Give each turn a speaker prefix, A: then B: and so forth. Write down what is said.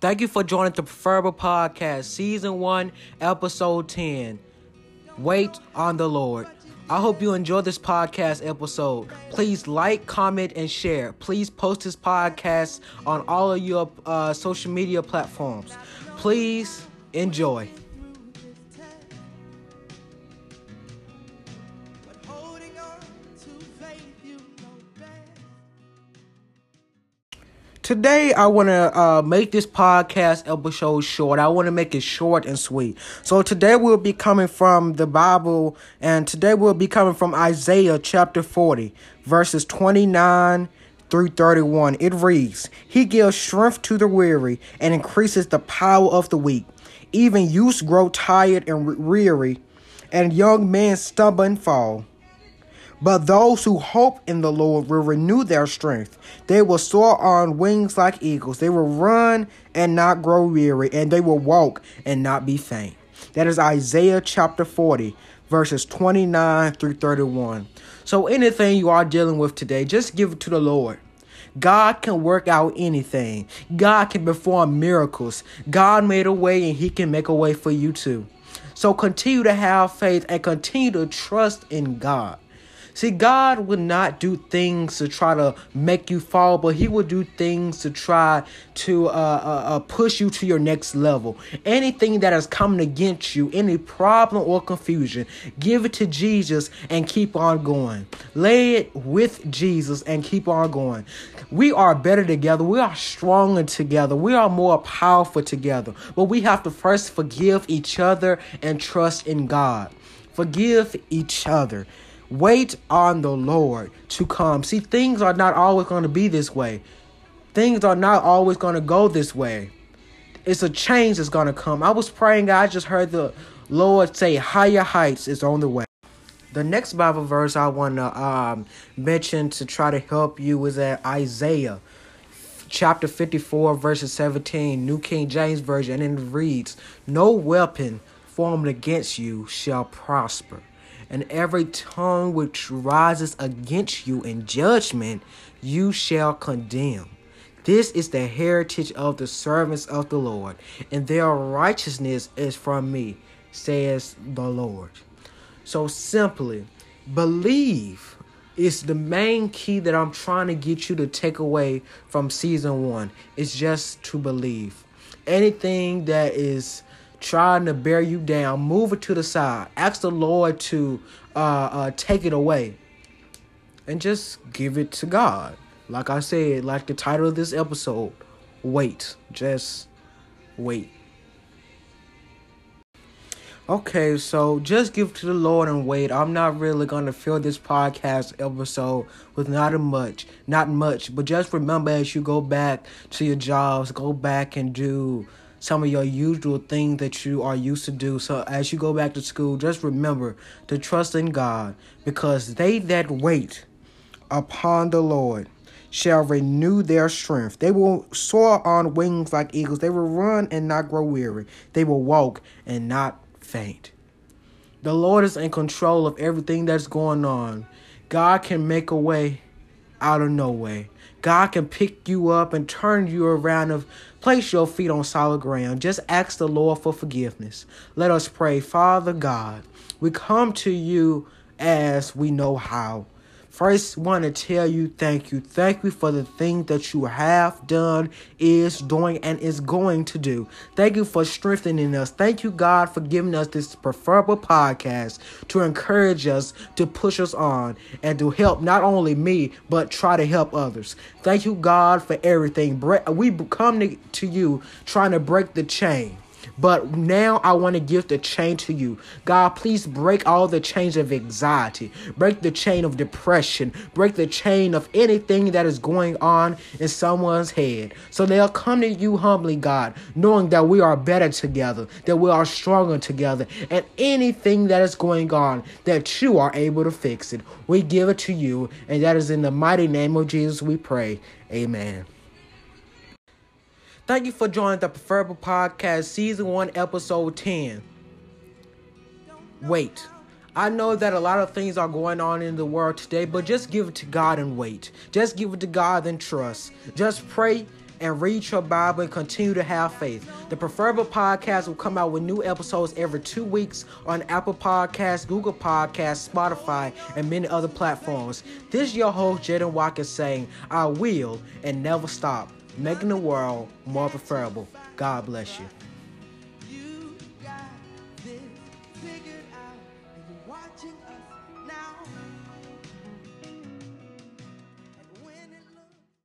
A: Thank you for joining the Preferable Podcast, Season 1, Episode 10. Wait on the Lord. I hope you enjoyed this podcast episode. Please like, comment, and share. Please post this podcast on all of your uh, social media platforms. Please enjoy. Today, I want to uh, make this podcast episode short. I want to make it short and sweet. So, today we'll be coming from the Bible, and today we'll be coming from Isaiah chapter 40, verses 29 through 31. It reads He gives strength to the weary and increases the power of the weak. Even youths grow tired and weary, and young men stumble and fall. But those who hope in the Lord will renew their strength. They will soar on wings like eagles. They will run and not grow weary, and they will walk and not be faint. That is Isaiah chapter 40, verses 29 through 31. So, anything you are dealing with today, just give it to the Lord. God can work out anything. God can perform miracles. God made a way and He can make a way for you too. So continue to have faith and continue to trust in God. See, God would not do things to try to make you fall, but He would do things to try to uh, uh, uh, push you to your next level. Anything that is coming against you, any problem or confusion, give it to Jesus and keep on going. Lay it with Jesus and keep on going. We are better together. We are stronger together. We are more powerful together. But we have to first forgive each other and trust in God. Forgive each other. Wait on the Lord to come. See, things are not always going to be this way. Things are not always going to go this way. It's a change that's going to come. I was praying, I just heard the Lord say, Higher heights is on the way. The next Bible verse I want to um, mention to try to help you is at Isaiah chapter 54, verses 17, New King James Version, and it reads, No weapon formed against you shall prosper and every tongue which rises against you in judgment you shall condemn. This is the heritage of the servants of the Lord, and their righteousness is from me, says the Lord. So simply, believe is the main key that I'm trying to get you to take away from season one. It's just to believe. Anything that is trying to bear you down, move it to the side. Ask the Lord to uh, uh, take it away. And just give it to God. Like I said, like the title of this episode, wait. Just wait. Okay, so just give to the Lord and wait. I'm not really gonna fill this podcast episode with not much, not much, but just remember as you go back to your jobs, go back and do some of your usual things that you are used to do. So as you go back to school, just remember to trust in God because they that wait upon the Lord shall renew their strength. They will soar on wings like eagles. They will run and not grow weary. They will walk and not faint. The Lord is in control of everything that's going on. God can make a way out of no way. God can pick you up and turn you around and place your feet on solid ground. Just ask the Lord for forgiveness. Let us pray. Father God, we come to you as we know how. First, want to tell you thank you. Thank you for the thing that you have done, is doing, and is going to do. Thank you for strengthening us. Thank you, God, for giving us this preferable podcast to encourage us, to push us on, and to help not only me, but try to help others. Thank you, God, for everything. We come to you trying to break the chain. But now I want to give the chain to you. God, please break all the chains of anxiety, break the chain of depression, break the chain of anything that is going on in someone's head. So they'll come to you humbly, God, knowing that we are better together, that we are stronger together, and anything that is going on, that you are able to fix it. We give it to you, and that is in the mighty name of Jesus we pray. Amen. Thank you for joining the Preferable Podcast, Season 1, Episode 10. Wait. I know that a lot of things are going on in the world today, but just give it to God and wait. Just give it to God and trust. Just pray and read your Bible and continue to have faith. The Preferable Podcast will come out with new episodes every two weeks on Apple Podcasts, Google Podcasts, Spotify, and many other platforms. This is your host, Jayden Watkins, saying, I will and never stop making the world more preferable. God bless you.